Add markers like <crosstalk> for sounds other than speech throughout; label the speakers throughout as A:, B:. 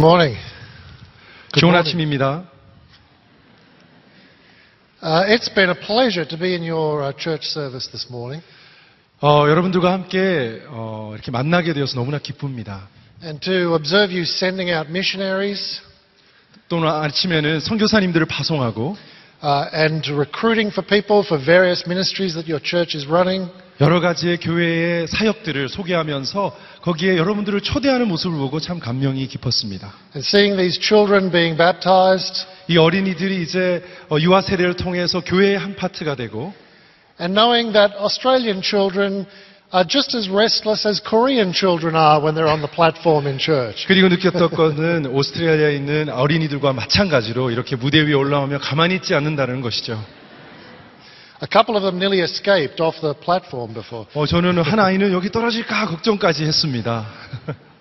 A: Good morning. Good
B: 좋은
A: morning.
B: 아침입니다.
A: Uh, it's been a pleasure to be in your uh, church service this morning
B: 어, 여러분들과 함께 어, 이렇게 만나게 되어서 너무나 기쁩니다.
A: and to observe you sending out missionaries
B: 또는 아침에는 선교사님들을 파송하고
A: uh, and recruiting for people for various ministries that your church is running.
B: 여러 가지의 교회의 사역들을 소개하면서 거기에 여러분들을 초대하는 모습을 보고 참 감명이 깊었습니다.
A: And seeing these children being baptized
B: 이 어린이들이 이제 어, 유아 세례를 통해서 교회의 한 파트가 되고
A: and knowing that Australian children are just as restless as Korean children are when they're on the platform in church.
B: 그리고 느꼈던 것은 오스트레일리아에 있는 어린이들과 마찬가지로 이렇게 무대 위에 올라오며 가만히 있지 않는다는 것이죠.
A: A couple of them nearly escaped off the platform before.
B: 어, 저는 한 아이는 여기 떨어질까 걱정까지 했습니다. <laughs>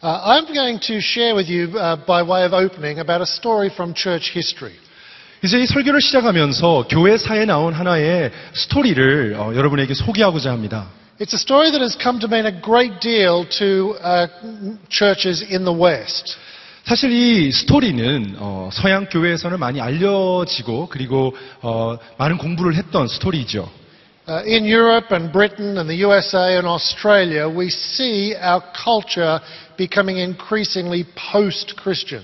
A: Uh, I'm going to share with you, uh, by way of opening, about a story from church history.
B: 이제 이 설교를 시작하면서 교회사에 나온 하나의 스토리를 어, 여러분에게 소개하고자 합니다.
A: It's a story that has come to mean a great deal to uh, churches in the West.
B: 사실 이 스토리는 어, 서양 교회에서는 많이 알려지고 그리고 어, 많은 공부를 했던 스토리죠.
A: Uh, in Europe and Britain and the USA and Australia, we see our culture becoming increasingly post-Christian.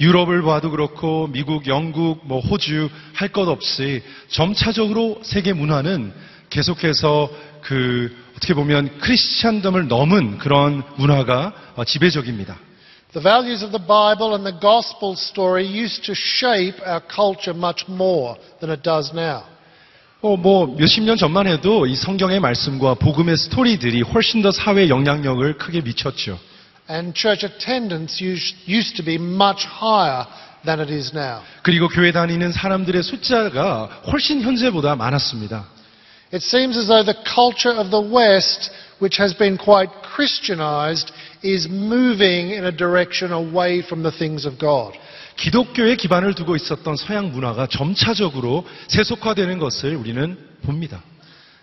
B: 유럽을 봐도 그렇고 미국, 영국, 뭐 호주 할 것 없이 점차적으로 세계 문화는 계속해서 그 어떻게 보면 크리스찬덤을 넘은 그런 문화가 어, 지배적입니다.
A: The values of the Bible and the gospel story used to shape our culture much more than it does now.
B: 어, 뭐, 몇십 년 전만 해도 이 성경의 말씀과 복음의 스토리들이 훨씬 더 사회에 영향력을 크게 미쳤죠.
A: And church attendance used, used to be much higher than it is now.
B: 그리고 교회 다니는 사람들의 숫자가 훨씬 현재보다 많았습니다.
A: It seems as though the culture of the West, which has been quite Christianized, is moving in a direction away from the things of God.
B: 기독교에 기반을 두고 있었던 서양 문화가 점차적으로 세속화되는 것을 우리는 봅니다.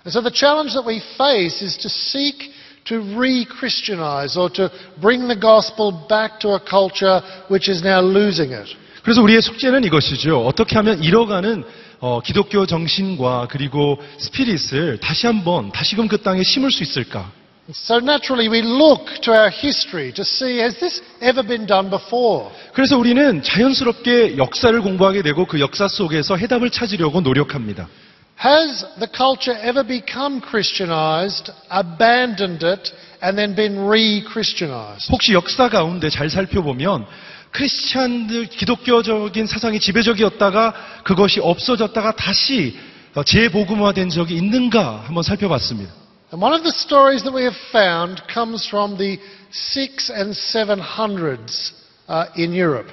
A: And so the challenge that we face is to seek to re-Christianize or to bring the gospel back to a culture which is now losing it.
B: 그래서 우리의 숙제는 이것이죠. 어떻게 하면 잃어가는 어, 기독교 정신과 그리고 스피릿을 다시 한번 다시금 그 땅에 심을 수 있을까?
A: So naturally we look to our history to see has this ever been done before?
B: 그래서 우리는 자연스럽게 역사를 공부하게 되고 그 역사 속에서 해답을 찾으려고 노력합니다.
A: Has the culture ever become Christianized, abandoned it, and then been re-Christianized?
B: 혹시 역사 가운데 잘 살펴보면 크리스찬들 기독교적인 사상이 지배적이었다가 그것이 없어졌다가 다시 어, 재복음화된 적이 있는가 한번 살펴봤습니다.
A: And one of the stories that we have found comes from the six and seven hundreds uh, in Europe.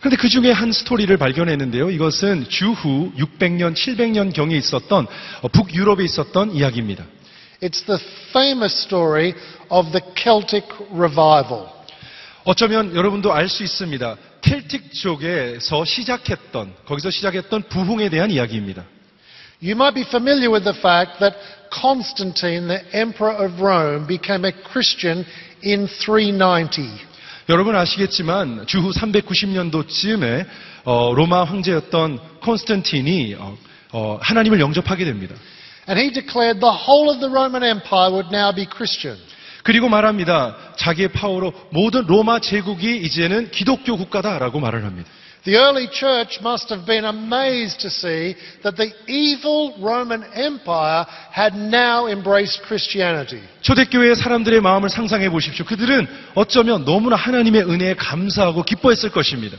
B: 그런데 그 중에 한 스토리를 발견했는데요. 이것은 주후 600년, 700년 경에 있었던 어, 북유럽에 있었던 이야기입니다.
A: It's the famous story of the Celtic revival.
B: 어쩌면 여러분도 알 수 있습니다. 켈틱 쪽에서 시작했던, 거기서 시작했던 부흥에 대한 이야기입니다.
A: You might be familiar with the fact that Constantine, the emperor of Rome, became a Christian in 390.
B: 여러분 아시겠지만 주후 390년도쯤에 어, 로마 황제였던 콘스탄틴이 어, 어, 하나님을 영접하게 됩니다.
A: And he declared the whole of the Roman Empire would now be Christian.
B: 그리고 말합니다. 자기의 파워로 모든 로마 제국이 이제는 기독교 국가다라고 말을 합니다.
A: The early church must have been amazed to see that the evil Roman Empire had now embraced Christianity.
B: 초대교회의 사람들의 마음을 상상해 보십시오. 그들은 어쩌면 너무나 하나님의 은혜에 감사하고 기뻐했을 것입니다.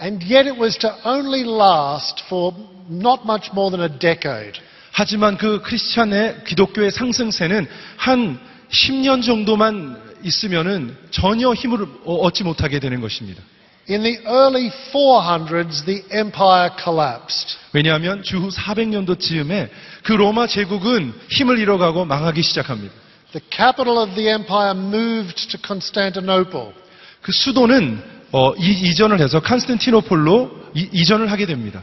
A: And yet it was to only last for not much more than a decade.
B: 하지만 그 크리스찬의 기독교의 상승세는 한 10년 정도만 있으면은 전혀 힘을 얻지 못하게 되는 것입니다.
A: In the early 400s, the empire collapsed.
B: 왜냐하면 주후 400년도 쯤에 그 로마 제국은 힘을 잃어가고 망하기 시작합니다.
A: The capital of the empire moved to Constantinople.
B: 그 수도는 어, 이, 전을 해서 칸스탄티노폴로 이, 이전을 하게 됩니다.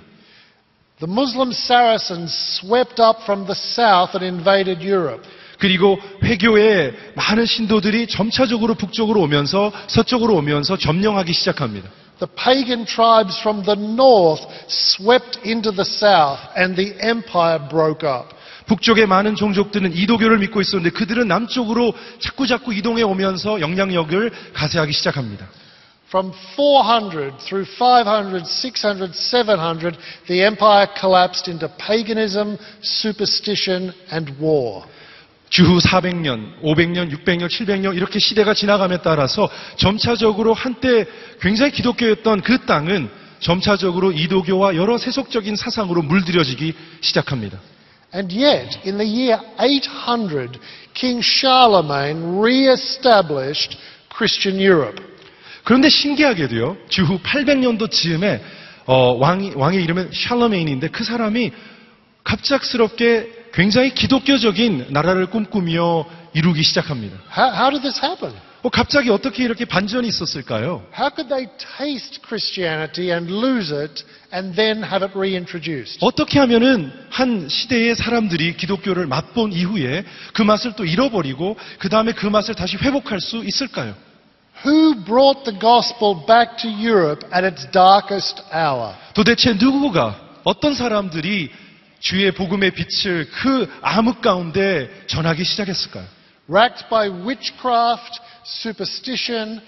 A: The Muslim Saracens swept up from the south and invaded Europe.
B: 그리고 회교의 많은 신도들이 점차적으로 북쪽으로 오면서 서쪽으로 오면서 점령하기 시작합니다.
A: The pagan tribes from the north swept into the south and the empire broke up.
B: 북쪽의 많은 종족들은 이도교를 믿고 있었는데 그들은 남쪽으로 자꾸자꾸 이동해 오면서 영향력을 가세하기 시작합니다.
A: From 400 through 500, 600, 700, the empire collapsed into paganism, superstition, and war.
B: 주후 400년, 500년, 600년, 700년 이렇게 시대가 지나감에 따라서 점차적으로 한때 굉장히 기독교였던 그 땅은 점차적으로 이도교와 여러 세속적인 사상으로 물들여지기 시작합니다.
A: And yet, in the year 800, King Charlemagne re-established Christian Europe.
B: 그런데 신기하게도요, 주후 800년도 즈음에 어, 왕이, 왕의 이름은 샬러메인인데 그 사람이 갑작스럽게 굉장히 기독교적인 나라를 꿈꾸며 이루기 시작합니다.
A: How, how did this happen?
B: 어, 갑자기 어떻게 이렇게 반전이 있었을까요?
A: How could they taste Christianity and lose it and then have it reintroduced?
B: 어떻게 하면은 한 시대의 사람들이 기독교를 맛본 이후에 그 맛을 또 잃어버리고 그 다음에 그 맛을 다시 회복할 수 있을까요?
A: Who brought the gospel back to Europe at its darkest hour?
B: 도대체 누구가 어떤 사람들이 주의 복음의 빛을 그 암흑 가운데 전하기 시작했을까요?
A: Racked by witchcraft, superstition,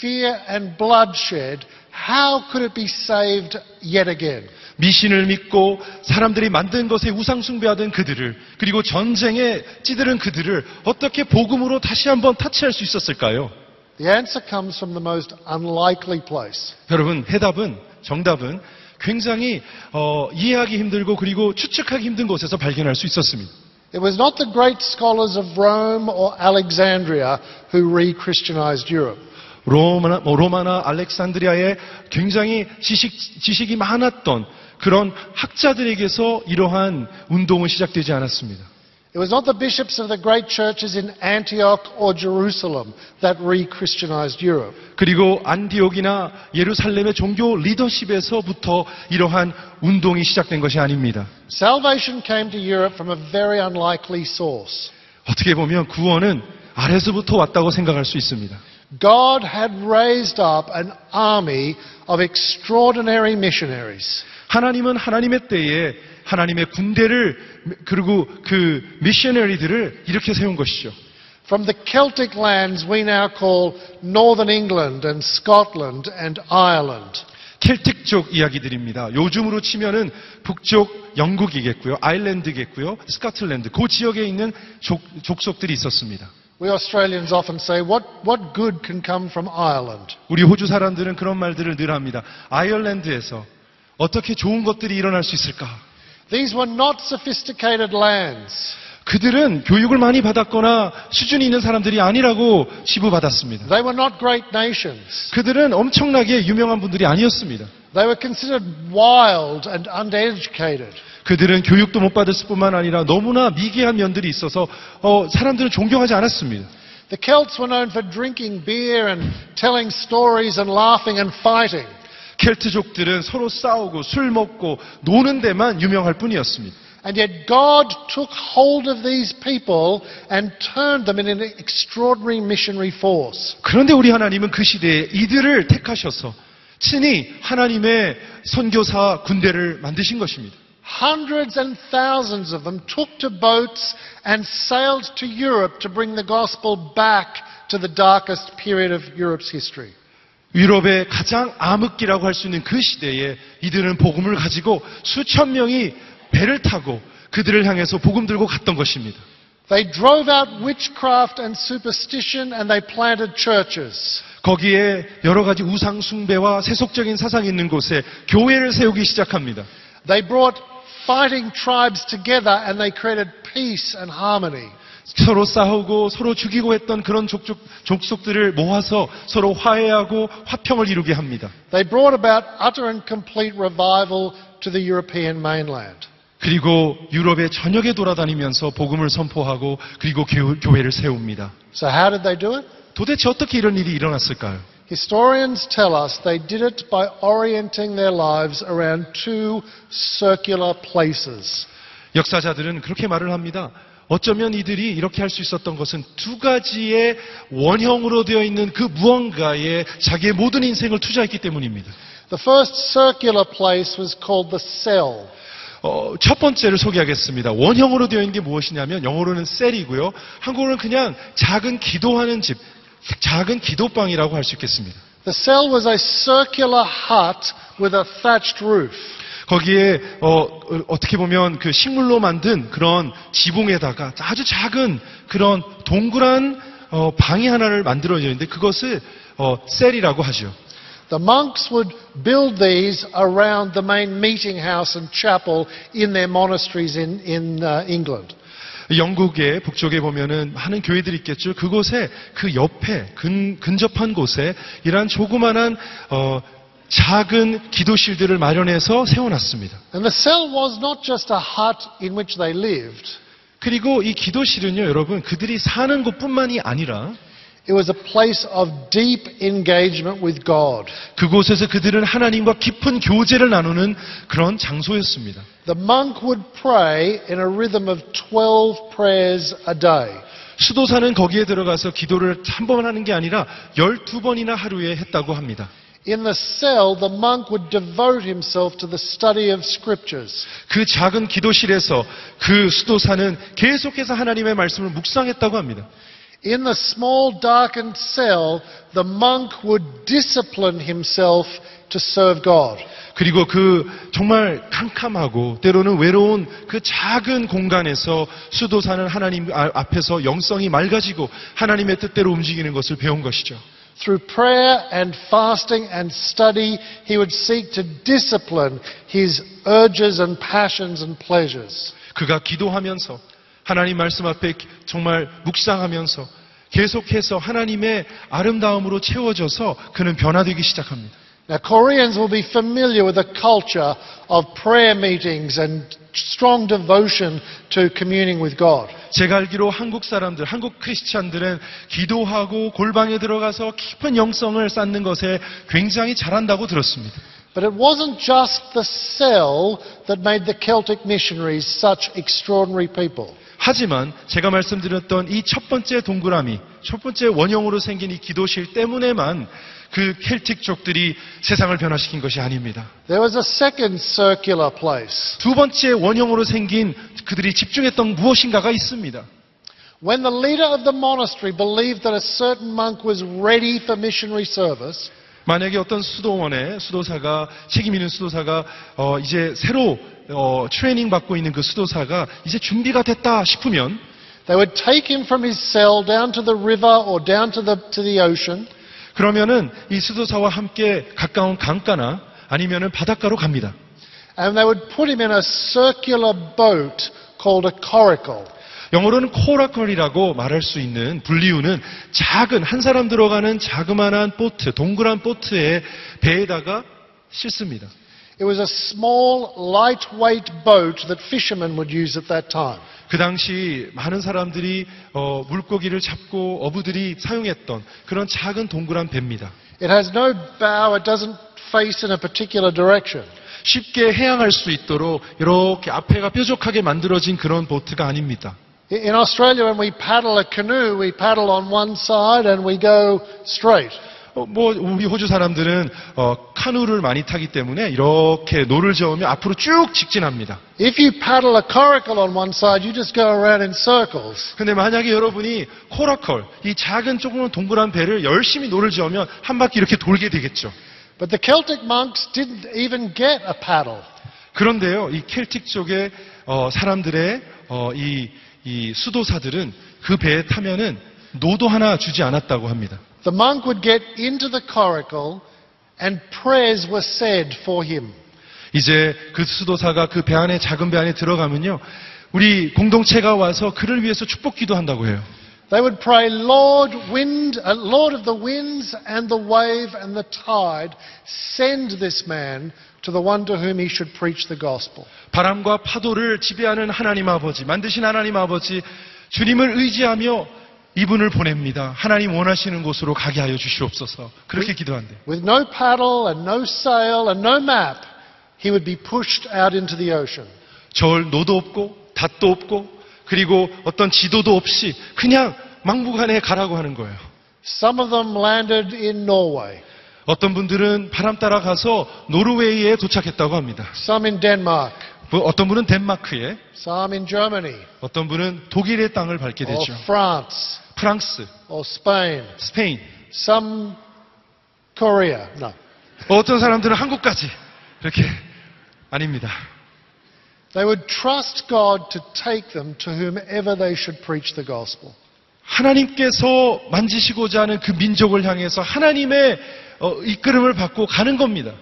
A: fear, and bloodshed, how could it be saved yet again?
B: 미신을 믿고 사람들이 만든 것에 우상 숭배하던 그들을 그리고 전쟁에 찌들은 그들을 어떻게 복음으로 다시 한번 타치할 수 있었을까요?
A: The answer comes from the most unlikely place.
B: 여러분 해답은 정답은 굉장히 어, 이해하기 힘들고 그리고 추측하기 힘든 곳에서 발견할 수 있었습니다.
A: It was not the great scholars of Rome or Alexandria who re-Christianized Europe.
B: 로마나, 뭐 로마나 알렉산드리아에 굉장히 지식, 지식이 많았던 그런 학자들에게서 이러한 운동은 시작되지 않았습니다.
A: It was not the bishops of the great churches in Antioch or Jerusalem that re-Christianized Europe.
B: 그리고 안디옥이나 예루살렘의 종교 리더십에서부터 이러한 운동이 시작된 것이 아닙니다.
A: Salvation came to Europe from a very unlikely source.
B: 어떻게 보면 구원은 아래서부터 왔다고 생각할 수 있습니다.
A: God had raised up an army of extraordinary missionaries.
B: 하나님은 하나님의 때에 하나님의 군대를 그리고 그 미셔너리들을 이렇게 세운 것이죠.
A: From the Celtic lands we now call Northern England and Scotland and Ireland.
B: 켈틱족 이야기들입니다. 요즘으로 치면은 북쪽 영국이겠고요, 아일랜드겠고요, 스코틀랜드 그 지역에 있는 족, 족속들이 있었습니다.
A: We Australians often say, what, what good can come from Ireland?
B: 우리 호주 사람들은 그런 말들을 늘 합니다. 아일랜드에서 어떻게 좋은 것들이 일어날 수 있을까?
A: These were not sophisticated lands.
B: 그들은 교육을 많이 받았거나 수준이 있는 사람들이 아니라고 치부받았습니다.
A: They were not great nations.
B: 그들은 엄청나게 유명한 분들이 아니었습니다.
A: They were considered wild and uneducated.
B: 그들은 교육도 못 받았을 뿐만 아니라 너무나 미개한 면들이 있어서 어, 사람들은 존경하지 않았습니다.
A: The Celts were known for drinking beer and telling stories and laughing and fighting.
B: 켈트족들은 서로 싸우고 술 먹고 노는 데만 유명할 뿐이었습니다.
A: And yet God took hold of these people and turned them into an extraordinary missionary force.
B: 그런데 우리 하나님은 그 시대에 이들을 택하셔서 친히 하나님의 선교사 군대를 만드신 것입니다.
A: Hundreds and thousands of them took to boats and sailed to Europe to bring the gospel back to the darkest period of Europe's history.
B: 유럽의 가장 암흑기라고 할 수 있는 그 시대에 이들은 복음을 가지고 수천 명이 배를 타고 그들을 향해서 복음 들고 갔던 것입니다.
A: They drove out witchcraft and superstition and they planted churches.
B: 거기에 여러 가지 우상 숭배와 세속적인 사상이 있는 곳에 교회를 세우기 시작합니다.
A: They brought fighting tribes together and they created peace and harmony.
B: 서로 싸우고 서로 죽이고 했던 그런 족족, 족속들을 모아서 서로 화해하고 화평을 이루게 합니다.
A: They brought about utter and complete revival to the European mainland.
B: 그리고 유럽의 전역에 돌아다니면서 복음을 선포하고 그리고 교, 교회를 세웁니다.
A: So how did they do it?
B: 도대체 어떻게 이런 일이 일어났을까요?
A: Historians tell us they did it by orienting their lives around two circular places.
B: 역사자들은 그렇게 말을 합니다. 어쩌면 이들이 이렇게 할 수 있었던 것은 두 가지의 원형으로 되어 있는 그 무언가에 자기의 모든 인생을 투자했기 때문입니다.
A: The first circular place was called the cell.
B: 어, 첫 번째를 소개하겠습니다. 원형으로 되어 있는 게 무엇이냐면 영어로는 셀이고요. 한국어로는 그냥 작은 기도하는 집, 작은 기도방이라고 할 수 있겠습니다.
A: The cell was a circular hut with a thatched roof.
B: 거기에 어, 떻게 보면 그 식물로 만든 그런 지붕에다가 아주 작은 그런 동그란 어, 방이 하나를 만들어져 있는데 그것을 어, 셀이라고 하죠.
A: The monks would build these around the main meeting house and chapel in their monasteries in, in uh, England.
B: 영국의 북쪽에 보면은 많은 교회들이 있겠죠. 그곳에 그 옆에 근, 근접한 곳에 이러한 조그만한 어, 작은 기도실들을 마련해서 세워놨습니다.
A: And the cell was not just a hut in which they lived,
B: 그리고 이 기도실은요, 여러분 그들이 사는 곳뿐만이 아니라
A: it was a place of deep engagement with God.
B: 그곳에서 그들은 하나님과 깊은 교제를 나누는 그런 장소였습니다.
A: The monk would pray in a rhythm of 12 prayers a day.
B: 수도사는 거기에 들어가서 기도를 한 번 하는 게 아니라 12번이나 하루에 했다고 합니다.
A: In the cell, the monk would devote himself to the study of scriptures.
B: 그 작은 기도실에서 그 수도사는 계속해서 하나님의 말씀을 묵상했다고 합니다.
A: In the small darkened cell, the monk would discipline himself to serve God.
B: 그리고 그 정말 캄캄하고 때로는 외로운 그 작은 공간에서 수도사는 하나님 아- 앞에서 영성이 맑아지고 하나님의 뜻대로 움직이는 것을 배운 것이죠.
A: Through prayer and fasting and study, he would seek to discipline his urges and passions and pleasures.
B: 그가 기도하면서 하나님 말씀 앞에 정말 묵상하면서 계속해서 하나님의 아름다움으로 채워져서 그는 변화되기 시작합니다.
A: Now, Koreans will be familiar with the culture of prayer meetings and strong devotion to communing with God.
B: 제가 알기로 한국 사람들, 한국 크리스찬들은 기도하고 골방에 들어가서 깊은 영성을 쌓는 것에 굉장히 잘한다고 들었습니다.
A: But it wasn't just the cell that made the Celtic missionaries such extraordinary people.
B: 하지만 제가 말씀드렸던 이 첫 번째 동그라미, 첫 번째 원형으로 생긴 이 기도실 때문에만 그 켈틱족들이 세상을 변화시킨 것이 아닙니다.
A: There was a second circular place.
B: 두 번째 원형으로 생긴 그들이 집중했던 무엇인가가 있습니다.
A: When the leader of the monastery believed that a certain monk was ready for missionary service,
B: 만약에 어떤 수도원의 수도사가 책임 있는 수도사가 어, 이제 새로 어, 트레이닝 받고 있는 그 수도사가 이제 준비가 됐다 싶으면
A: they would take him from his cell down to the river or down to the, to the ocean,
B: 그러면은 이 수도사와 함께 가까운 강가나 아니면은 바닷가로 갑니다.
A: and they would put him in a circular boat called a coracle.
B: 영어로는 코라컬이라고 말할 수 있는 분리우는 작은 한 사람 들어가는 자그마한 보트, 동그란 보트에 배에다가 싣습니다.
A: It was a small, lightweight boat that fishermen would use at that time.
B: 그 당시 많은 사람들이 어, 물고기를 잡고 어부들이 사용했던 그런 작은 동그란 배입니다.
A: It has no bow, it doesn't face in a particular direction.
B: 쉽게 해양할 수 있도록 이렇게 앞에가 뾰족하게 만들어진 그런 보트가 아닙니다.
A: I- In Australia, when we paddle a canoe, we paddle on one side and we go straight.
B: 어, 뭐 우리 호주 사람들은 어, 카누를 많이 타기 때문에 이렇게 노를 저으면 앞으로 쭉 직진합니다.
A: If you paddle a coracle on one side, you just go around in circles.
B: 근데 만약에 여러분이 coracle, 이 작은 조그만 동그란 배를 열심히 노를 저으면 한 바퀴 이렇게 돌게 되겠죠.
A: But the Celtic monks didn't even get a paddle.
B: 그런데요, 이 켈틱 쪽의 어, 사람들의 어, 이, 이 수도사들은 그 배에 타면은 노도 하나 주지 않았다고 합니다.
A: The monk would get into the coracle and prayers were said for him.
B: 이제 그 수도사가 그 배 안에 작은 배 안에 들어가면요, 우리 공동체가 와서 그를 위해서 축복 기도한다고 해요.
A: They would pray, Lord, wind, uh, Lord of the winds and the wave and the tide, send this man to the one to whom he should preach the gospel.
B: 바람과 파도를 지배하는 하나님 아버지, 만드신 하나님 아버지, 주님을 의지하며 이분을 보냅니다. 하나님 원하시는 곳으로 가게 하여 주시옵소서. 그렇게 기도한대.
A: With no paddle and no sail and no map, he would be pushed out into the ocean.
B: 절 노도 없고 닷도 없고 그리고 어떤 지도도 없이 그냥 막무가내 가라고 하는 거예요.
A: Some of them landed in Norway,
B: 어떤 분들은 바람 따라 가서 노르웨이에 도착했다고 합니다.
A: some in Denmark,
B: 뭐 어떤 분은 덴마크에,
A: some in Germany,
B: 어떤 분은 독일의 땅을 밟게
A: or
B: 되죠.
A: France,
B: 프랑스,
A: or Spain,
B: 스페인,
A: some Korea. No.
B: 어떤 사람들은 한국까지 그렇게 아닙니다.
A: They would trust God to take them to whomever they should preach the gospel.
B: 하나님께서 만지시고자 하는 그 민족을 향해서 하나님의 어, 이끌음을 받고 가는 겁니다.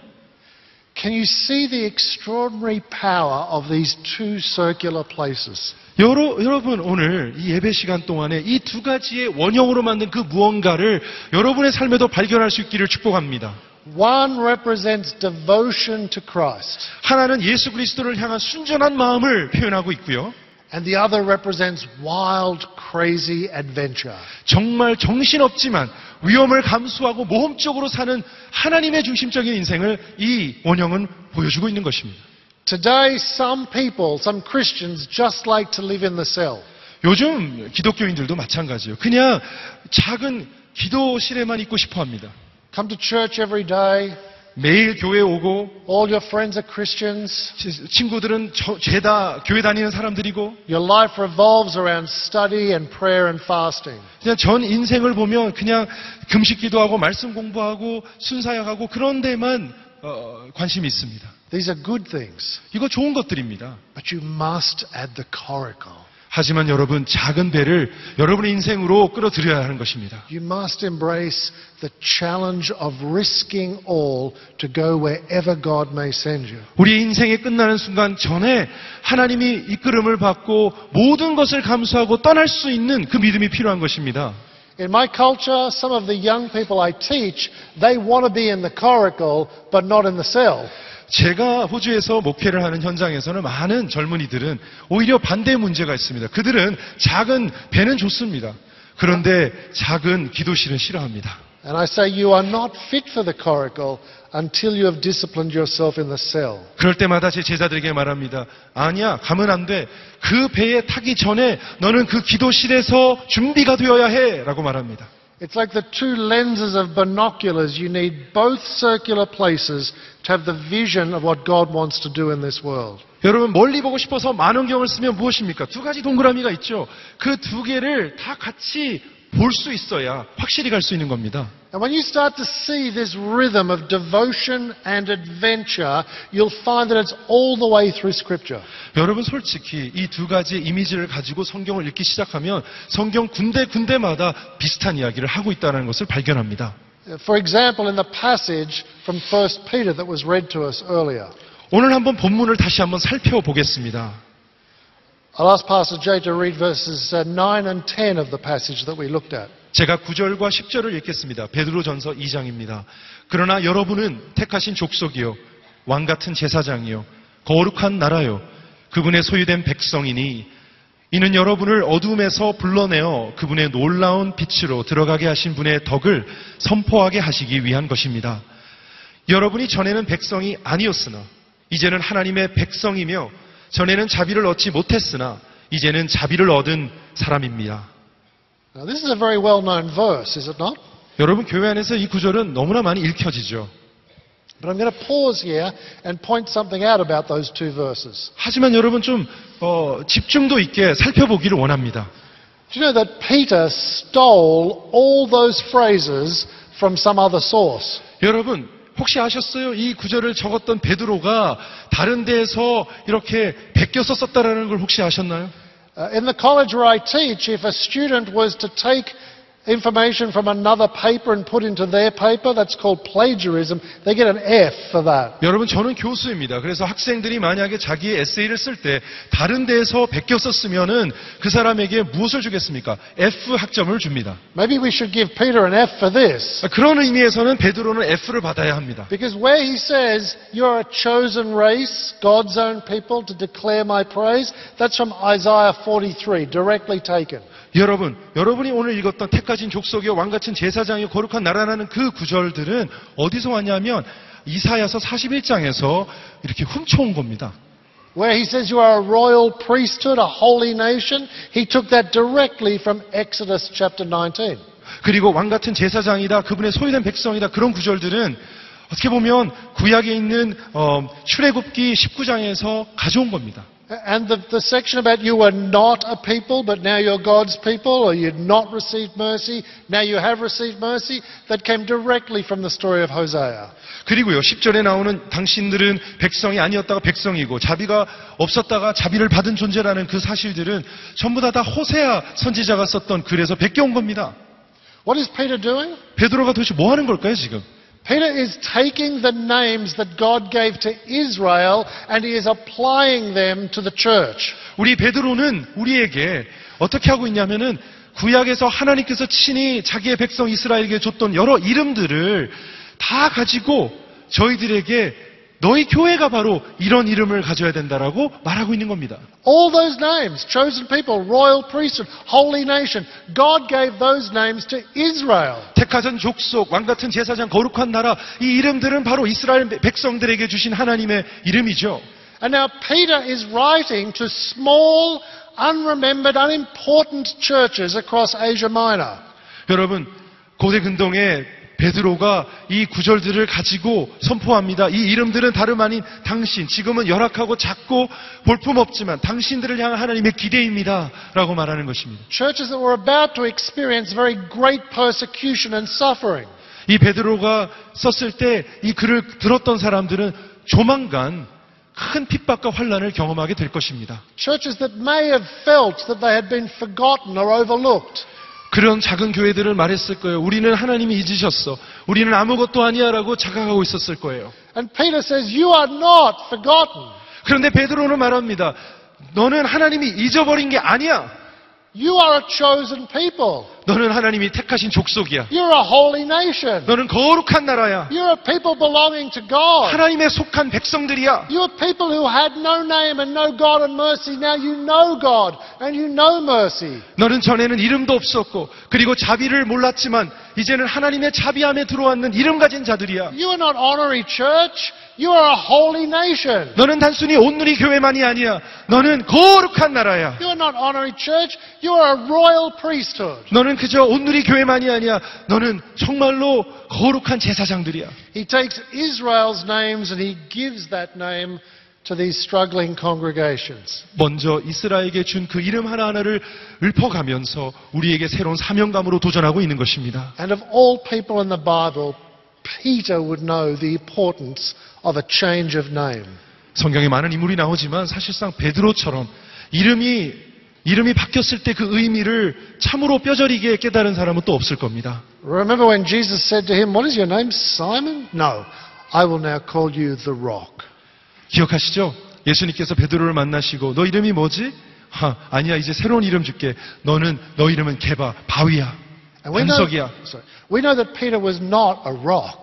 A: Can you see the extraordinary power of these two circular places?
B: 여러, 여러분 오늘 이 예배 시간 동안에 이 두 가지의 원형으로 만든 그 무언가를 여러분의 삶에도 발견할 수 있기를 축복합니다.
A: One represents devotion to Christ,
B: 하나는 예수 그리스도를 향한 순전한 마음을 표현하고 있고요.
A: and the other represents wild, crazy adventure.
B: 정말 정신없지만 위험을 감수하고 모험적으로 사는 하나님의 중심적인 인생을 이 원형은 보여주고 있는 것입니다.
A: Today, some people, some Christians, just like to live in the cell.
B: 요즘 기독교인들도 마찬가지예요. 그냥 작은 기도실에만 있고 싶어 합니다.
A: Come to church every day.
B: 매일 교회 오고
A: All your friends are Christians.
B: 치- 친구들은 저- 죄다 교회 다니는 사람들이고
A: Your life revolves around study and prayer and fasting.
B: 그냥 전 인생을 보면 그냥 금식 기도하고 말씀 공부하고 순사역하고 그런 데만 어, 관심이 있습니다.
A: These are good things,
B: 이거 좋은 것들입니다.
A: but you must add the coracle.
B: 하지만 여러분 작은 배를 여러분의 인생으로 끌어들여야 하는 것입니다.
A: You must embrace the challenge of risking all to go wherever God may send you.
B: 우리 인생이 끝나는 순간 전에 하나님이 이끌음을 받고 모든 것을 감수하고 떠날 수 있는 그 믿음이 필요한 것입니다.
A: In my culture, some of the young people I teach, they want to be in the coracle, but not in the cell.
B: 제가 호주에서 목회를 하는 현장에서는 많은 젊은이들은 오히려 반대 문제가 있습니다. 그들은 작은 배는 좋습니다. 그런데 작은 기도실은 싫어합니다.
A: And I say you are not fit for the coracle until you have disciplined yourself in the cell.
B: 그럴 때마다 제 제자들에게 말합니다. 아니야, 가면 안 돼. 그 배에 타기 전에 너는 그 기도실에서 준비가 되어야 해. 라고 말합니다.
A: It's like the two lenses of binoculars. You need both circular places to have the vision of what God wants to do in this world.
B: 여러분 멀리 보고 싶어서 만원경을 쓰면 무엇입니까? 두 가지 동그라미가 있죠. 그 두 개를 다 같이 볼 수 있어야 확실히 갈 수 있는 겁니다.
A: And when you start to see this rhythm of devotion and adventure, you'll find that it's all the way through Scripture.
B: 여러분 솔직히 이 두 가지 이미지를 가지고 성경을 읽기 시작하면 성경 군데 군데마다 비슷한 이야기를 하고 있다는 것을 발견합니다.
A: For example, in the passage from 1 Peter that was read to us earlier,
B: 오늘 한번 본문을 다시 한번 살펴보겠습니다.
A: I'll ask Pastor Jay to read verses uh, 9 and 10 of the passage that we looked at.
B: 제가 9절과 10절을 읽겠습니다. 베드로전서 2장입니다. 그러나 여러분은 택하신 족속이요 왕 같은 제사장이요 거룩한 나라요 그분의 소유된 백성이니 이는 여러분을 어둠에서 불러내어 그분의 놀라운 빛으로 들어가게 하신 분의 덕을 선포하게 하시기 위한 것입니다. 여러분이 전에는 백성이 아니었으나 이제는 하나님의 백성이며 전에는 자비를 얻지 못했으나 이제는 자비를 얻은 사람입니다.
A: Now, this is a very well known verse, is it not?
B: 여러분 교회 안에서 이 구절은 너무나 많이 읽혀지죠.
A: But I'm going to pause here and point something out about those two verses.
B: 하지만 여러분 좀 어, 집중도 있게 살펴보기를 원합니다.
A: Do you know that Peter stole all those phrases from some other source?
B: 여러분 혹시 아셨어요? 이 구절을 적었던 베드로가 다른 데에서 이렇게 베껴서 썼다라는 걸 혹시 아셨나요?
A: Uh, in the college where I teach, if a student was to take information from another paper and put into their paper, that's called plagiarism. They get an F for that.
B: 여러분 저는 교수입니다. 그래서 학생들이 만약에 자기의 에세이를 쓸 때 다른 데에서 베껴 썼으면은 그 사람에게 무엇을 주겠습니까? F 학점을 줍니다.
A: Maybe we should give Peter an F for this.
B: 그런 의미에서는 베드로는 F를 받아야 합니다.
A: Because where he says, you're a chosen race, God's own people to declare my praise, that's from Isaiah 43, directly taken.
B: 여러분, 여러분이 오늘 읽었던 택하신 족속이요 왕같은 제사장이요 거룩한 나라라는 그 구절들은 어디서 왔냐면 이사야서 41장에서 이렇게 훔쳐온 겁니다.
A: Where he says you are a royal priesthood, a holy nation, he took that directly from Exodus chapter 19.
B: 그리고 왕 같은 제사장이다, 그분의 소유된 백성이다, 그런 구절들은 어떻게 보면 구약에 있는 어, 출애굽기 19장에서 가져온 겁니다.
A: And the, the section about you were not a people, but now you're God's people, or you'd not received mercy, now you have received mercy, that came directly from the story of Hosea.
B: 그리고요, 10절에 나오는 당신들은 백성이 아니었다가 백성이고 자비가 없었다가 자비를 받은 존재라는 그 사실들은 전부 다 다 호세아 선지자가 썼던 글에서 베껴온 겁니다.
A: What is Peter doing?
B: 베드로가 도대체 뭐 하는 걸까요, 지금?
A: Peter is taking the names that God gave to Israel and he is applying them to the church.
B: 우리 베드로는 우리에게 어떻게 하고 있냐면은 구약에서 하나님께서 친히 자기의 백성 이스라엘에게 줬던 여러 이름들을 다 가지고 저희들에게 너희 교회가 바로 이런 이름을 가져야 된다라고 말하고 있는 겁니다.
A: All those names, chosen people, royal priesthood, holy nation, God gave those names to Israel.
B: 택하전 족속, 왕 같은 제사장, 거룩한 나라 이 이름들은 바로 이스라엘 백성들에게 주신 하나님의 이름이죠.
A: And now Peter is writing to small, unremembered, unimportant churches across Asia Minor.
B: 여러분 고대 근동에 베드로가 이 구절들을 가지고 선포합니다. 이 이름들은 다름 아닌 당신, 지금은 열악하고 작고 볼품없지만 당신들을 향한 하나님의 기대입니다. 라고 말하는 것입니다.
A: Churches that were about to experience very great persecution and suffering.
B: 이 베드로가 썼을 때 이 글을 들었던 사람들은 조만간 큰 핍박과 환란을 경험하게 될 것입니다.
A: Churches that may have felt that they had been forgotten or overlooked.
B: 그런 작은 교회들을 말했을 거예요. 우리는 하나님이 잊으셨어. 우리는 아무것도 아니야라고 자각하고 있었을 거예요.
A: And Peter says, You are not forgotten.
B: 그런데 베드로는 말합니다. 너는 하나님이 잊어버린 게 아니야.
A: You are a chosen people.
B: 너는 하나님이 택하신 족속이야.
A: You're a holy nation.
B: 너는 거룩한 나라야.
A: You're a people belonging to God.
B: 하나님의 속한 백성들이야.
A: You're people who had no name and no God and mercy. Now you know God and you know mercy.
B: 너는 전에는 이름도 없었고 그리고 자비를 몰랐지만 이제는 하나님의 자비함에 들어왔는 이름 가진 자들이야.
A: You are not honorary church. You are a holy nation.
B: 너는 단순히 온누리 교회만이 아니야. 너는 거룩한 나라야.
A: You are not honorary church. You are a royal priesthood.
B: 너는 그저 온누리 교회만이 아니야. 너는 정말로 거룩한 제사장들이야.
A: He takes Israel's names and he gives that name to these struggling congregations.
B: 먼저 이스라엘에게 준 그 이름 하나하나를 읊어가면서 우리에게 새로운 사명감으로 도전하고 있는 것입니다.
A: And of all people in the Bible, Peter would know the importance of a change of name.
B: 성경에 많은 인물이 나오지만 사실상 베드로처럼 이름이 이름이 바뀌었을 때 그 의미를 참으로 뼈저리게 깨달은 사람은 또 없을 겁니다.
A: Remember when Jesus said to him, What is your name? Simon? No, I will now call you the rock.
B: 기억하시죠? 예수님께서 베드로를 만나시고 너 이름이 뭐지? 하, 아니야 이제 새로운 이름 줄게. 너는 너 이름은 개바 바위야.
A: And we know,
B: 반석이야.
A: we know that Peter was not a rock.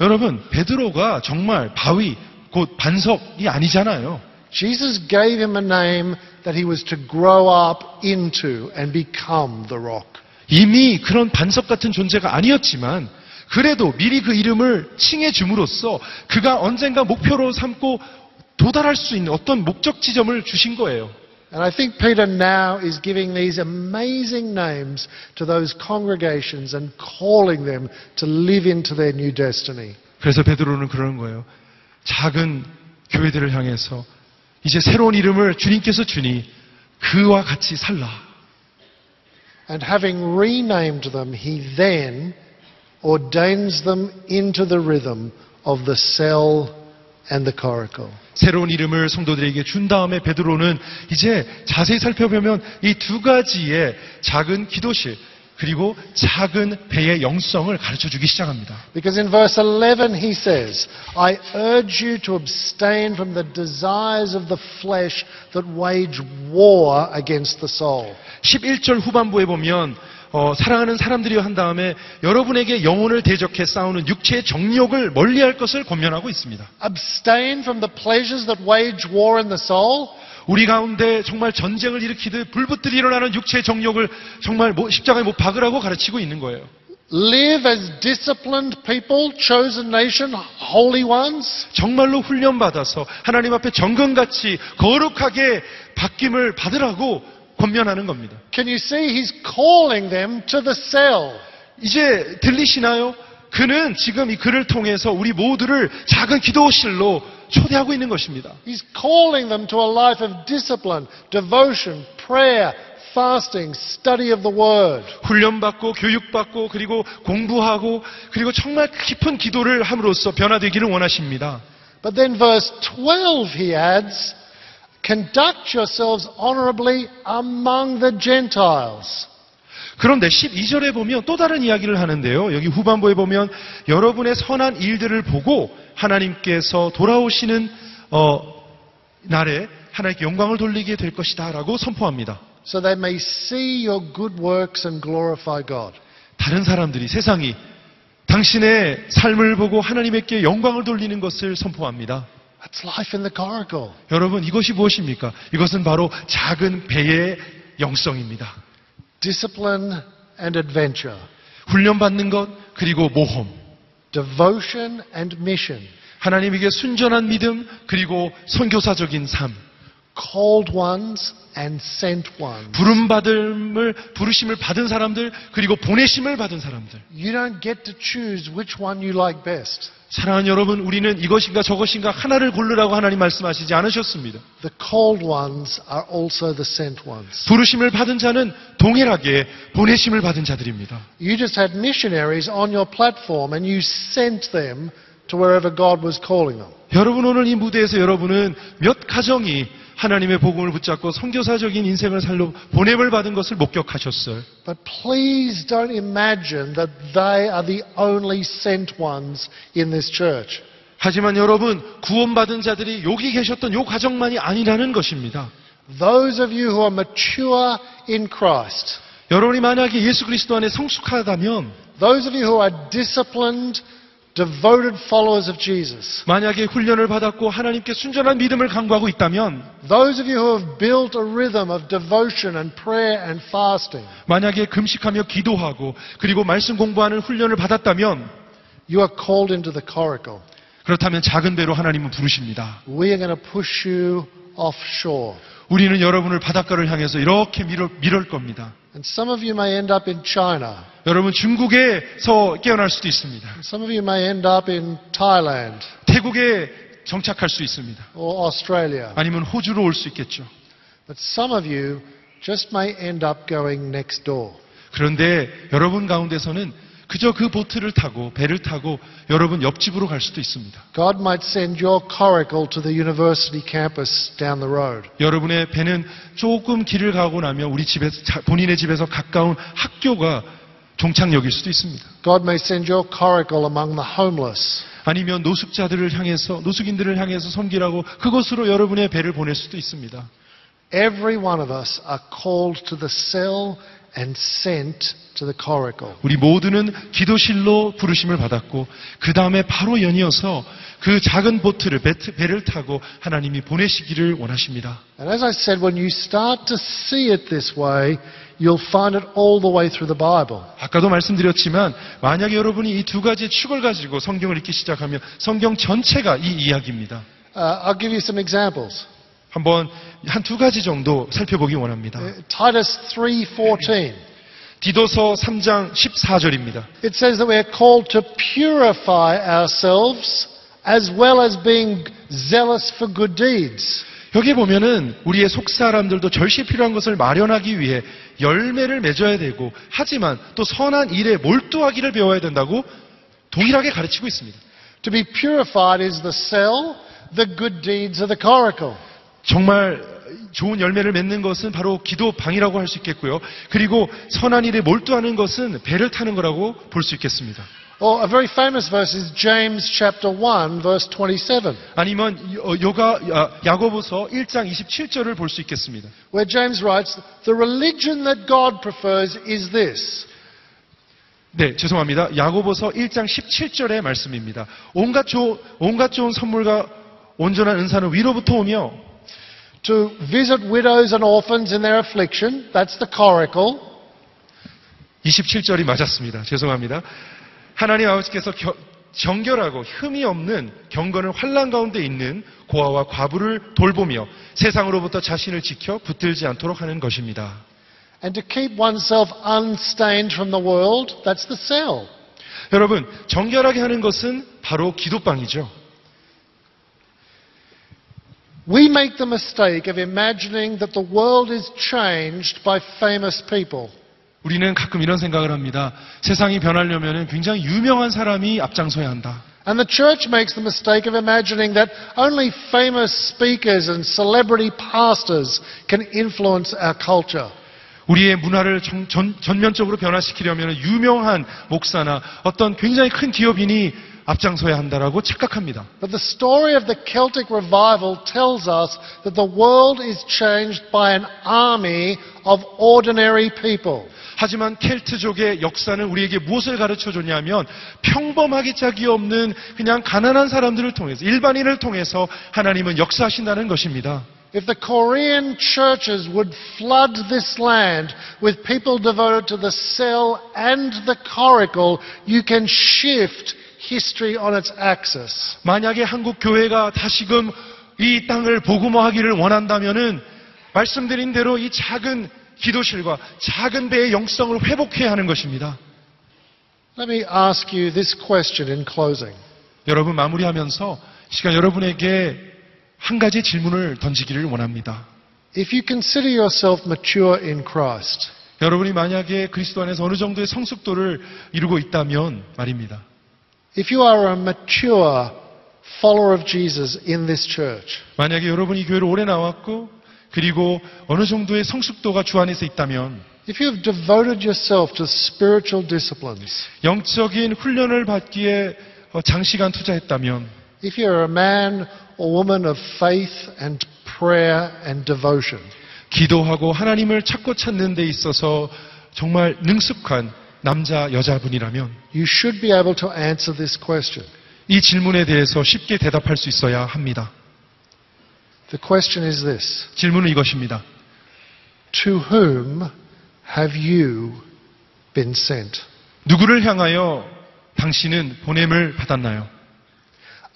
B: 여러분 베드로가 정말 바위 곧 반석이 아니잖아요.
A: Jesus gave him a name that he was to grow up into and become the rock.
B: 이미 그런 반석 같은 존재가 아니었지만 그래도 미리 그 이름을 칭해 줌으로써 그가 언젠가 목표로 삼고 도달할 수 있는 어떤 목적 지점을 주신 거예요.
A: And I think Peter now is giving these amazing names to those congregations and calling them to live into their new destiny.
B: 그래서 베드로는 그러는 거예요. 작은 교회들을 향해서 이제 새로운 이름을 주님께서 주니 그와 같이 살라.
A: And having renamed them, he then ordains them into the rhythm of the cell and the coracle.
B: 새로운 이름을 성도들에게 준 다음에 베드로는 이제 자세히 살펴보면 이 두 가지의 작은 기도실 그리고 작은 배의 영성을 가르쳐 주기 시작합니다.
A: Because in verse 11 he says, I urge you to abstain from the desires of the flesh that wage war against the soul.
B: 11절 후반부에 보면 어, 사랑하는 사람들이여 한 다음에 여러분에게 영혼을 대적해 싸우는 육체의 정욕을 멀리할 것을 권면하고 있습니다.
A: Abstain from the pleasures that wage war in the soul.
B: 우리 가운데 정말 전쟁을 일으키듯 불붙들이 일어나는 육체의 정욕을 정말 뭐- 십자가에 못 박으라고 가르치고 있는 거예요.
A: live as disciplined people, chosen nation, holy ones?
B: 정말로 훈련받아서 하나님 앞에 정금같이 거룩하게 바뀜을 받으라고 권면하는 겁니다.
A: Can you see he's calling them to the cell?
B: 이제 들리시나요? 그는 지금 이 글을 통해서 우리 모두를 작은 기도실로 초대하고 있는 것입니다.
A: He's calling them to a life of discipline, devotion, prayer, fasting, study of the word.
B: 훈련받고 교육받고 그리고 공부하고 그리고 정말 깊은 기도를 함으로써 변화되기를 원하십니다.
A: But then verse 12 he adds, conduct yourselves honorably among the Gentiles.
B: 그런데 12절에 보면 또 다른 이야기를 하는데요. 여기 후반부에 보면 여러분의 선한 일들을 보고 하나님께서 돌아오시는 어, 날에 하나님께 영광을 돌리게 될 것이다라고 선포합니다.
A: so they may see your good works and glorify God.
B: 다른 사람들이 세상이 당신의 삶을 보고 하나님께 영광을 돌리는 것을 선포합니다.
A: That's life in the coracle.
B: 여러분 이것이 무엇입니까? 이것은 바로 작은 배의 영성입니다.
A: Discipline and adventure,
B: 훈련받는 것 그리고 모험.
A: devotion and mission,
B: 하나님에게 순전한 믿음 그리고 선교사적인 삶.
A: called ones and sent ones.
B: 부름 받음을 부르심을 받은 사람들 그리고 보내심을 받은 사람들.
A: You don't get to choose which one you like best.
B: 사랑하는 여러분, 우리는 이것인가 저것인가 하나를 고르라고 하나님 말씀하시지 않으셨습니다.
A: The called ones are also the sent ones.
B: 부르심을 받은 자는 동일하게 보내심을 받은 자들입니다.
A: You just had missionaries on your platform and you sent them to wherever God was calling them.
B: 여러분 오늘 이 무대에서 여러분은 몇 가정이 하나님의 복음을 붙잡고 선교사적인 인생을 살려 보냄을 받은 것을 목격하셨어요.
A: But please don't imagine that they are the only sent ones in this church.
B: 하지만 여러분 구원받은 자들이 여기 계셨던 요 가정만이 아니라는 것입니다.
A: Those of you who are mature in Christ,
B: 여러분이 만약에 예수 그리스도 안에 성숙하다면
A: those of you who are disciplined, devoted followers of Jesus,
B: 만약에 훈련을 받았고 하나님께 순전한 믿음을 강구하고 있다면
A: those of you who have built a rhythm of devotion and prayer and fasting,
B: 만약에 금식하며 기도하고 그리고 말씀 공부하는 훈련을 받았다면
A: you are called into the coracle.
B: 그렇다면 작은 배로 하나님은 부르십니다.
A: We are going to push you offshore.
B: 우리는 여러분을 바닷가를 향해서 이렇게 밀을, 밀을 겁니다.
A: And some of you may end up in China.
B: 여러분 중국에서 깨어날 수도 있습니다.
A: Some of you may end up in Thailand
B: 태국에 정착할 수 있습니다.
A: or Australia.
B: 아니면 호주로 올 수 있겠죠.
A: But some of you just may end up going next door.
B: 그런데 여러분 가운데서는 그저 그 보트를 타고 배를 타고 여러분 옆집으로 갈 수도 있습니다.
A: God might send your coracle to the university campus down the road.
B: 여러분의 배는 조금 길을 가고 나면 우리 집에서 자- 본인의 집에서 가까운 학교가 종착역일 수도 있습니다.
A: God may send your coracle among the homeless.
B: 아니면 노숙자들을 향해서 노숙인들을 향해서 섬기라고 그곳으로 여러분의 배를 보낼 수도 있습니다.
A: Every one of us are called to the cell and sent to the coracle.
B: 우리 모두는 기도실로 부르심을 받았고 그 다음에 바로 연이어서 그 작은 보트를 배, 배를 타고 하나님이 보내시기를 원하십니다.
A: And as I said, when you start to see it this way, you'll find it all the way through the Bible.
B: 아까도 말씀드렸지만 만약에 여러분이 이 두 가지의 축을 가지고 성경을 읽기 시작하면 성경 전체가 이 이야기입니다.
A: Uh, I'll give you some examples.
B: 한번 한 두 가지 정도 살펴보기 원합니다.
A: Uh, Titus 3:14.
B: 디도서 3장 14절입니다.
A: It says that we are called to purify ourselves as well as being zealous for good deeds.
B: 여기 보면은 우리의 속 사람들도 절시 필요한 것을 마련하기 위해 열매를 맺어야 되고 하지만 또 선한 일에 몰두하기를 배워야 된다고 동일하게 가르치고 있습니다.
A: To be purified is the cell, the good deeds are the coracle.
B: 정말 좋은 열매를 맺는 것은 바로 기도 방이라고 할 수 있겠고요. 그리고 선한 일에 몰두하는 것은 배를 타는 거라고 볼 수 있겠습니다.
A: Or a very famous verse is James chapter 1 verse 27,
B: 아니면 어, 요가 야- 야고보서 1장 27절을 볼 수 있겠습니다.
A: where James writes, "The religion that God prefers is this:
B: 네, 죄송합니다. 야고보서 1장 17절의 말씀입니다. 온갖, 좋, 온갖 좋은 선물과 온전한 은사는 위로부터 오며
A: to visit widows and orphans in their affliction, that's the coracle,
B: 27절이 맞았습니다. 죄송합니다. 하나님 아버지께서 겨- 정결하고 흠이 없는 경건을 환란 가운데 있는 고아와 과부를 돌보며 세상으로부터 자신을 지켜 붙들지 않도록 하는 것입니다.
A: And to keep oneself unstained from the world, that's the cell.
B: 여러분, 정결하게 하는 것은 바로 기도방이죠.
A: We make the mistake of imagining that the world is changed by famous people.
B: 우리는 가끔 이런 생각을 합니다. 세상이 변하려면 굉장히 유명한 사람이 앞장서야 한다.
A: And the church makes the mistake of imagining that only famous speakers and celebrity pastors can influence our culture.
B: 우리의 문화를 전, 전, 전면적으로 변화시키려면 유명한 목사나 어떤 굉장히 큰 기업인이 앞장서야 한다라고 착각합니다.
A: But the story of the Celtic revival tells us that the world is changed by an army of ordinary people.
B: 하지만 켈트족의 역사는 우리에게 무엇을 가르쳐 줬냐면 평범하기 짝이 없는 그냥 가난한 사람들을 통해서 일반인을 통해서 하나님은 역사하신다는 것입니다.
A: If the Korean churches would flood this land with people devoted to the cell and the coracle, you can shift history on its axis.
B: 만약에 한국 교회가 다시금 이 땅을 복음화하기를 원한다면은 말씀드린 대로 이 작은 기도실과 작은 배의 영성을 회복해야 하는 것입니다.
A: Let me ask you this question in closing.
B: 여러분 마무리하면서 시간 여러분에게 한 가지 질문을 던지기를 원합니다.
A: If you consider yourself mature in Christ,
B: 여러분이 만약에 그리스도 안에서 어느 정도의 성숙도를 이루고 있다면 말입니다.
A: if you are a mature follower of Jesus in this church,
B: 만약에 여러분이 교회를 오래 나왔고 그리고 어느 정도의 성숙도가 주 안에서 있다면
A: if you have devoted yourself to spiritual disciplines,
B: 영적인 훈련을 받기에 어, 장시간 투자했다면
A: if you're a man or woman of faith and prayer and devotion,
B: 기도하고 하나님을 찾고 찾는 데 있어서 정말 능숙한 남자 여자분이라면
A: you should be able to answer this question.
B: 이 질문에 대해서 쉽게 대답할 수 있어야 합니다.
A: The question is this
B: 질문은 이것입니다.
A: To whom have you been sent?
B: 누구를 향하여 당신은 보냄을 받았나요?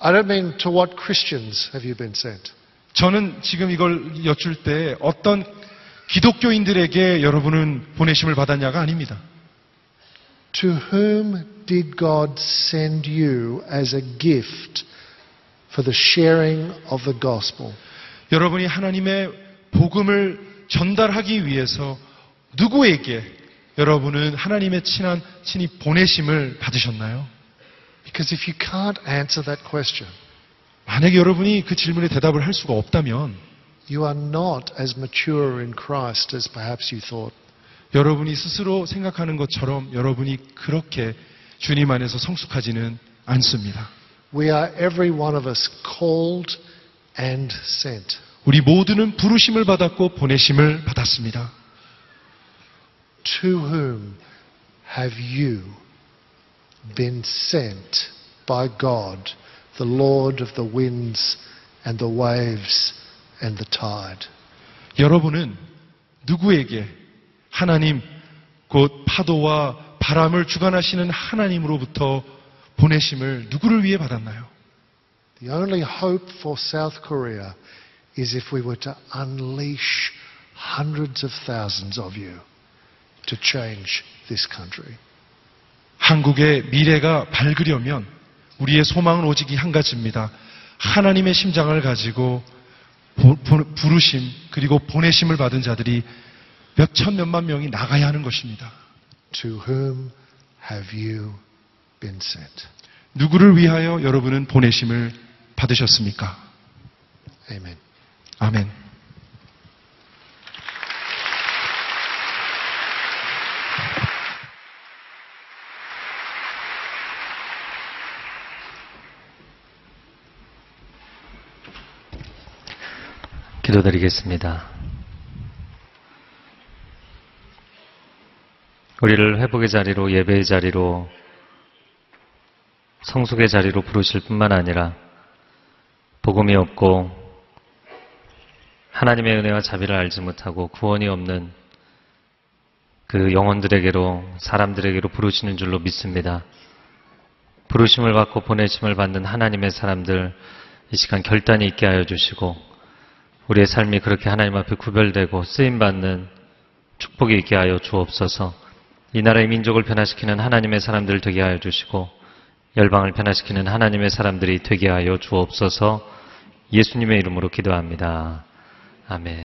A: I don't mean to what Christians have you been sent.
B: 저는 지금 이걸 여쭐 때 어떤 기독교인들에게 여러분은 보내심을 받았냐가 아닙니다.
A: To whom did God send you as a gift for the sharing of the gospel?
B: 여러분이 하나님의 복음을 전달하기 위해서 누구에게 여러분은 하나님의 친한 친히 보내심을 받으셨나요?
A: Because if you can't answer that question,
B: 만약에 여러분이 그 질문에 대답을 할 수가 없다면
A: you are not as mature in Christ as perhaps you thought.
B: 여러분이 스스로 생각하는 것처럼 여러분이 그렇게 주님 안에서 성숙하지는 않습니다.
A: We are every one of us called and sent.
B: 우리 모두는 부르심을 받았고 보내심을 받았습니다.
A: To whom have you been sent by God, the Lord of the winds and the waves and the tide?
B: 여러분은 누구에게 하나님 곧 파도와 바람을 주관하시는 하나님으로부터 보내심을 누구를 위해 받았나요?
A: The only hope for South Korea is if we were to unleash hundreds of thousands of you to change this country.
B: 한국의 미래가 밝으려면 우리의 소망은 오직 이 한 가지입니다. 하나님의 심장을 가지고 부르심 그리고 보내심을 받은 자들이 몇천 몇만 명이 나가야 하는 것입니다.
A: To whom have you been sent?
B: 누구를 위하여 여러분은 보내심을 받으셨습니까?
A: Amen.
B: 아멘.
C: 기도드리겠습니다. 우리를 회복의 자리로 예배의 자리로 성숙의 자리로 부르실 뿐만 아니라 복음이 없고 하나님의 은혜와 자비를 알지 못하고 구원이 없는 그 영혼들에게로 사람들에게로 부르시는 줄로 믿습니다. 부르심을 받고 보내심을 받는 하나님의 사람들 이 시간 결단이 있게 하여 주시고 우리의 삶이 그렇게 하나님 앞에 구별되고 쓰임 받는 축복이 있게 하여 주옵소서. 이 나라의 민족을 변화시키는 하나님의 사람들 되게 하여 주시고 열방을 변화시키는 하나님의 사람들이 되게 하여 주옵소서. 예수님의 이름으로 기도합니다. 아멘.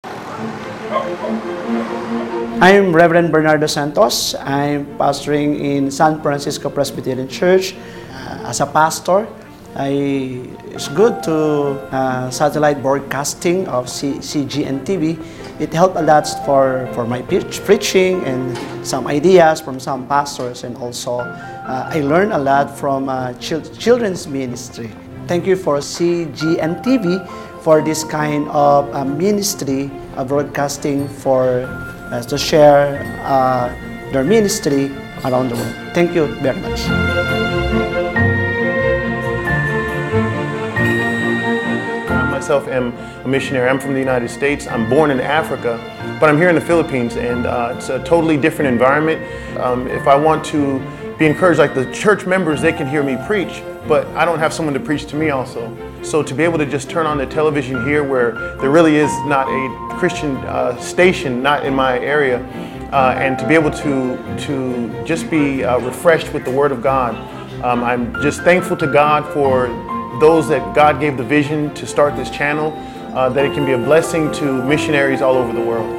D: I'm Reverend Bernardo Santos. I'm pastoring in San Francisco Presbyterian Church. Uh, as a pastor, I, it's good to uh, satellite broadcasting of C, CGN TV. It helped a lot for, for my preach, preaching and some ideas from some pastors, and also uh, I learned a lot from uh, chil- children's ministry. Thank you for CGN TV for this kind of uh, ministry uh, broadcasting for uh, to share uh, their ministry around the world. Thank you very much.
E: Myself am a missionary. I'm from the United States. I'm born in Africa, but I'm here in the Philippines, and uh, it's a totally different environment. Um, if I want to be encouraged, like the church members, they can hear me preach, but I don't have someone to preach to me also. So to be able to just turn on the television here, where there really is not a Christian uh, station, not in my area, uh, and to be able to to just be uh, refreshed with the Word of God, um, I'm just thankful to God for those that God gave the vision to start this channel, uh, that it can be a blessing to missionaries all over the world.